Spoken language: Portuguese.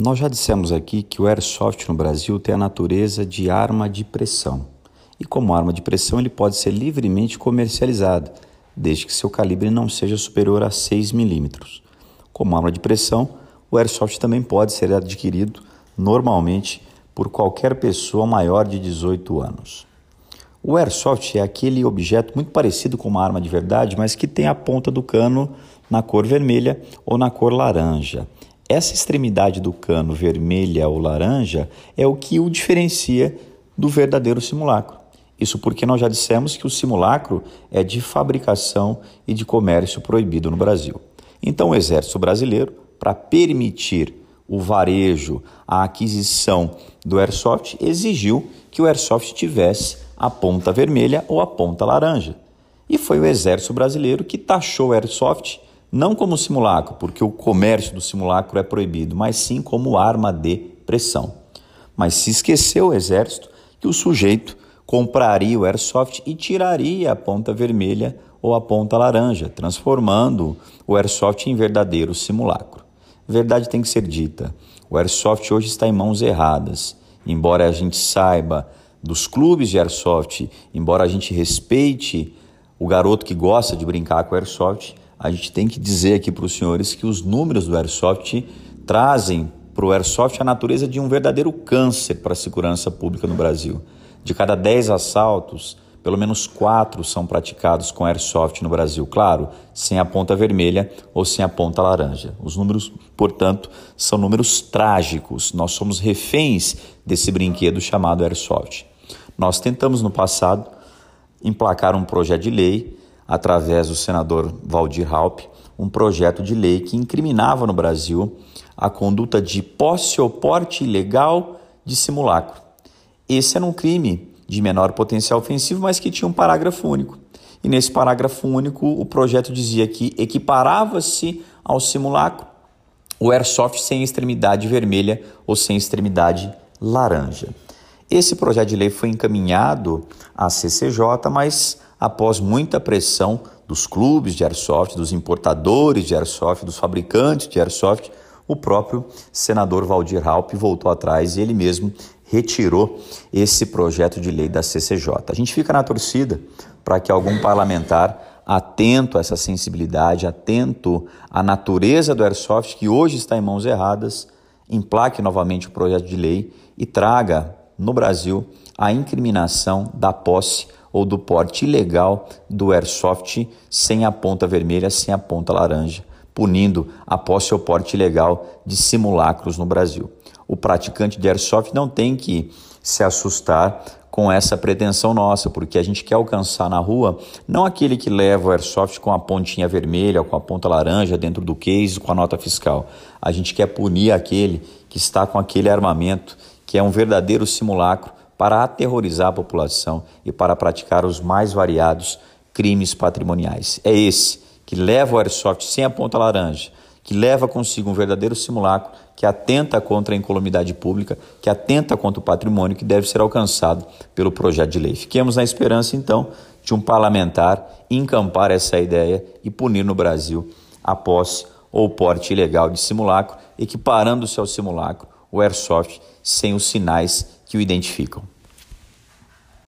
Nós já dissemos aqui que o airsoft no Brasil tem a natureza de arma de pressão. E como arma de pressão, ele pode ser livremente comercializado, desde que seu calibre não seja superior a 6 milímetros. Como arma de pressão, o airsoft também pode ser adquirido normalmente por qualquer pessoa maior de 18 anos. O airsoft é aquele objeto muito parecido com uma arma de verdade, mas que tem a ponta do cano na cor vermelha ou na cor laranja. Essa extremidade do cano vermelha ou laranja é o que o diferencia do verdadeiro simulacro. Isso porque nós já dissemos que o simulacro é de fabricação e de comércio proibido no Brasil. Então, o Exército Brasileiro, para permitir o varejo, a aquisição do airsoft, exigiu que o airsoft tivesse a ponta vermelha ou a ponta laranja. E foi o Exército Brasileiro que taxou o airsoft não como simulacro, porque o comércio do simulacro é proibido, mas sim como arma de pressão. Mas se esqueceu o exército que o sujeito compraria o airsoft e tiraria a ponta vermelha ou a ponta laranja, transformando o airsoft em verdadeiro simulacro. Verdade tem que ser dita: o airsoft hoje está em mãos erradas. Embora a gente saiba dos clubes de airsoft, embora a gente respeite o garoto que gosta de brincar com airsoft, a gente tem que dizer aqui para os senhores que os números do Airsoft trazem para o Airsoft a natureza de um verdadeiro câncer para a segurança pública no Brasil. De cada 10 assaltos, pelo menos 4 são praticados com Airsoft no Brasil. Claro, sem a ponta vermelha ou sem a ponta laranja. Os números, portanto, são números trágicos. Nós somos reféns desse brinquedo chamado Airsoft. Nós tentamos no passado emplacar um projeto de lei através do senador Valdir Halp, um projeto de lei que incriminava no Brasil a conduta de posse ou porte ilegal de simulacro. Esse era um crime de menor potencial ofensivo, mas que tinha um parágrafo único. E nesse parágrafo único, o projeto dizia que equiparava-se ao simulacro o airsoft sem extremidade vermelha ou sem extremidade laranja. Esse projeto de lei foi encaminhado à CCJ, mas após muita pressão dos clubes de airsoft, dos importadores de airsoft, dos fabricantes de airsoft, o próprio senador Valdir Halp voltou atrás e ele mesmo retirou esse projeto de lei da CCJ. A gente fica na torcida para que algum parlamentar atento a essa sensibilidade, atento à natureza do airsoft que hoje está em mãos erradas, emplaque novamente o projeto de lei e traga no Brasil a incriminação da posse ou do porte ilegal do airsoft sem a ponta vermelha, sem a ponta laranja, punindo a posse ou porte ilegal de simulacros no Brasil. O praticante de airsoft não tem que se assustar com essa pretensão nossa, porque a gente quer alcançar na rua não aquele que leva o airsoft com a pontinha vermelha, com a ponta laranja dentro do case, com a nota fiscal. A gente quer punir aquele que está com aquele armamento que é um verdadeiro simulacro para aterrorizar a população e para praticar os mais variados crimes patrimoniais. É esse que leva o airsoft sem a ponta laranja, que leva consigo um verdadeiro simulacro que atenta contra a incolumidade pública, que atenta contra o patrimônio que deve ser alcançado pelo projeto de lei. Fiquemos na esperança, então, de um parlamentar encampar essa ideia e punir no Brasil a posse ou porte ilegal de simulacro, equiparando-se ao simulacro o airsoft sem os sinais que o identificam.